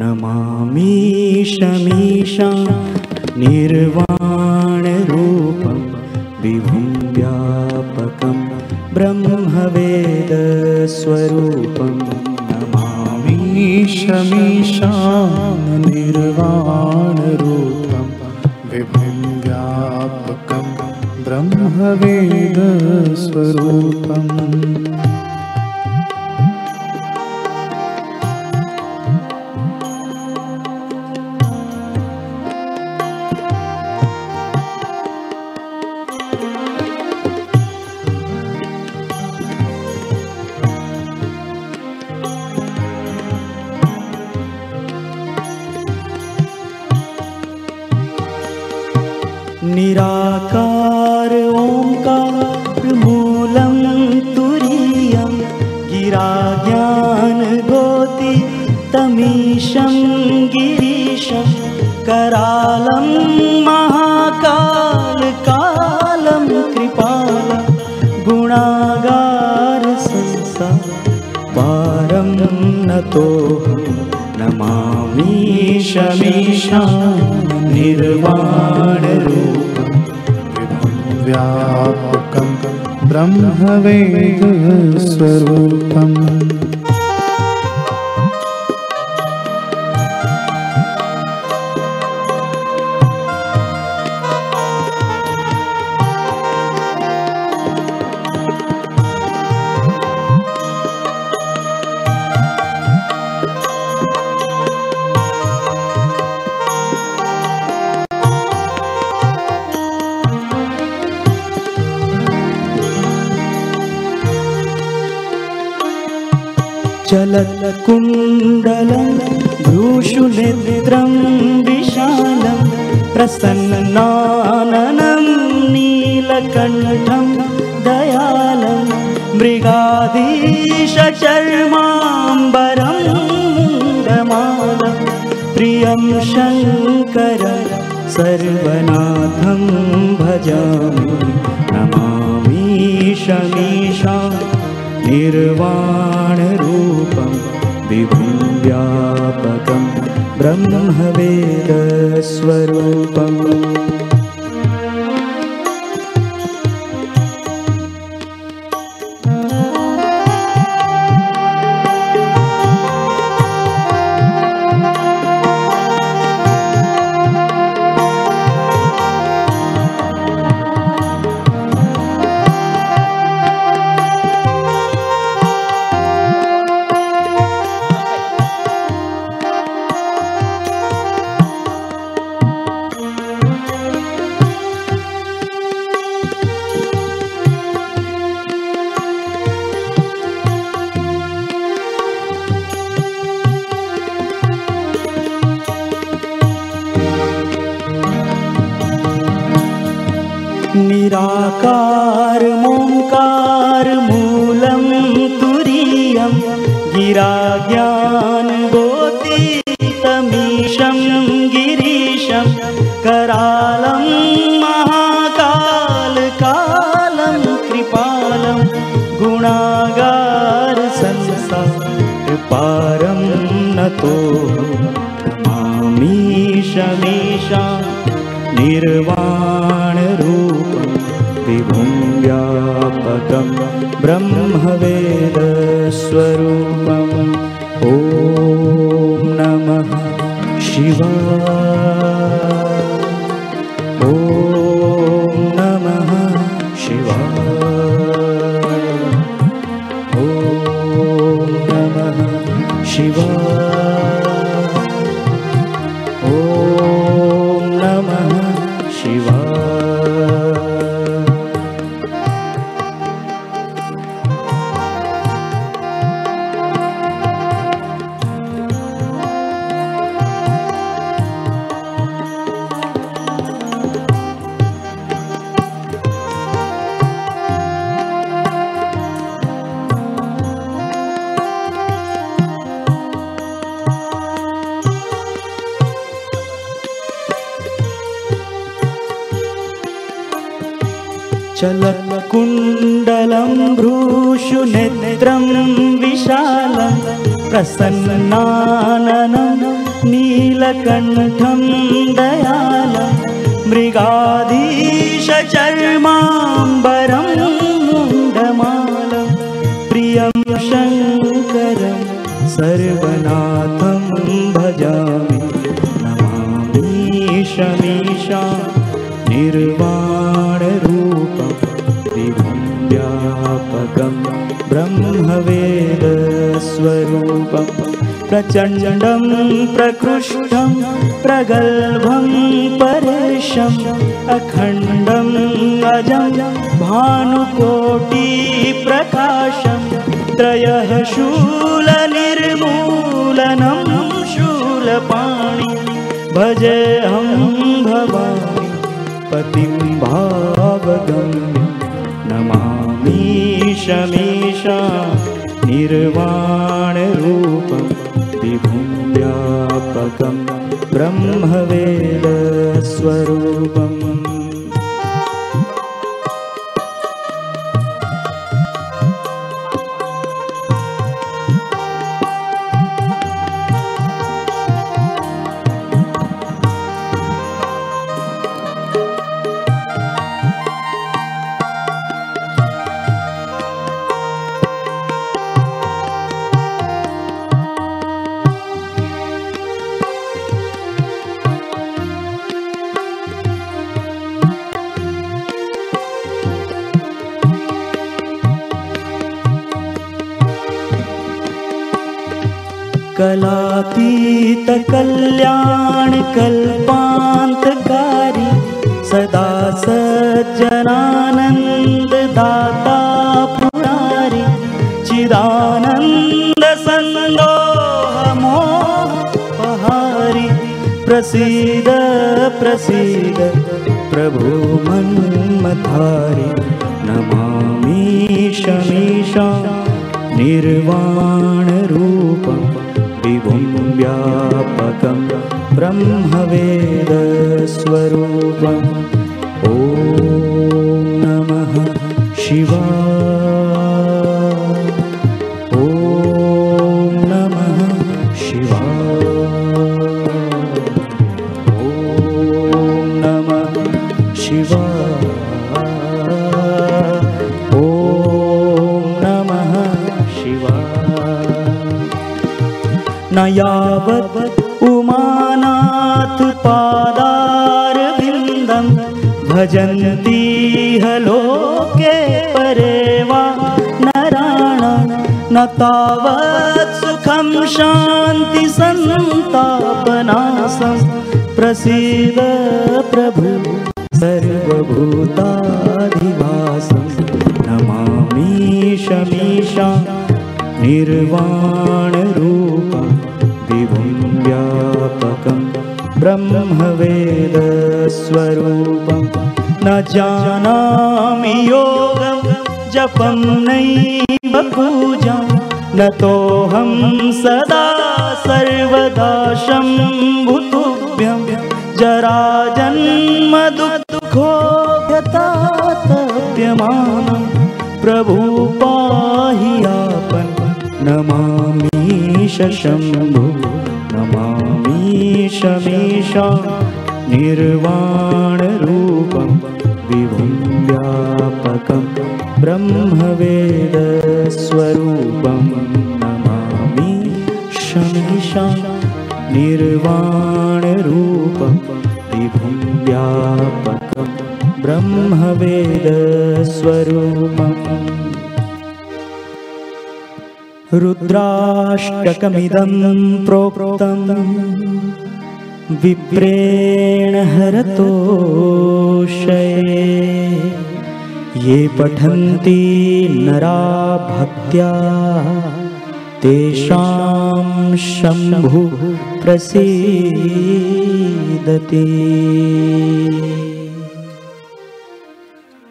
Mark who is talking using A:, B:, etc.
A: नमामीशमीशा निर्वाणरूपं विभुं व्यापकं ब्रह्मवेदस्वरूपं
B: नमामीशमीशा निर्वाणरूपं विभुं व्यापकं ब्रह्मवेदस्वरूपम्
A: तमीशं गिरीशं करालं महाकालकालं कृपालं गुणागारसंसा पारं नतोऽहं नमामीशमीशा निर्वाणरूपं।
B: व्यापकं ब्रह्मवेदस्वरूपम्
A: चलत्कुण्डलं भ्रूषुनेत्रं विशालं प्रसन्नाननं नीलकण्ठं दयालं मृगाधीशचर्माम्बरं मुण्डमालं प्रियं शङ्कर सर्वनाथं भजामि नमामीशमीशा निर्वाणरूपं विभुं व्यापकं ब्रह्मवेदस्वरूपम् निराकारमोङ्कारमूलं तुरीयं गिराज्ञानगोतीतमीशं गिरीशं करालं महाकालकालं कृपालं गुणागारसंसारपारं नतोऽहं नमामीशमीशा निर्वाणरूपं ब्रह्मवेदस्वरूपम् ॐ नमः शिवाय। ॐ नमः शिवाय। ॐ नमः शिवाय चलत्कुण्डलं भ्रूषुनेत्रं विशालं प्रसन्नाननं नीलकण्ठं दयालं मृगाधीशचर्माम्बरं मुण्डमालं प्रियं शङ्करं सर्वनाथं भजामि नमामि शमीशा ब्रह्मवेदस्वरूपं प्रचण्डं प्रकृष्टं प्रगल्भं परेशम् अखण्डम् अजं भानुकोटिप्रकाशं त्रयः शूलनिर्मूलनं शूलपाणि भजेऽहं निर्वाणरूपं विभुं व्यापकं ब्रह्मवेदस्वरूपम् कलातीतकल्याणकल्पान्तकारी सदा सज्जनानन्ददाता पुरारि। चिदानन्दसन्दोहमोपहारि प्रसीद प्रसीद प्रभो मन्मधारि नमामि शमीशा निर्वाणरूपं विभुं व्यापकं ब्रह्मवेदस्वरूपम् ॐ नमः शिवाय पादारविन्दं भजन्ति ह लोके परे वा नराणां न तावत् सुखं शान्ति सन्तापनासं। प्रसीद प्रभु सर्वभूताधिवासं नमामि शमीशा निर्वाणरूपं विभुं व्यापकं ब्रह्मवेदस्वरूपं न जानामि योगं जपं नैव पूजां न तोऽहं सदा सर्वदा शम्भुतुभ्यं। जराजन्मदुःखोऽभ्यतातप्यमानं प्रभु पाहि आपन् नमामि नमामि शमीशा निर्वाणरूपं विभुं व्यापकं ब्रह्मवेदस्वरूपं नमामि शमीशा निर्वाणरूपं विभुं व्यापकं ब्रह्मवेदस्वरूपम् रुद्राष्टकमिदं प्रोक्तं विप्रेण हरतोषये। ये पठन्ति नरा भक्त्या तेषां शम्भुः प्रसीदति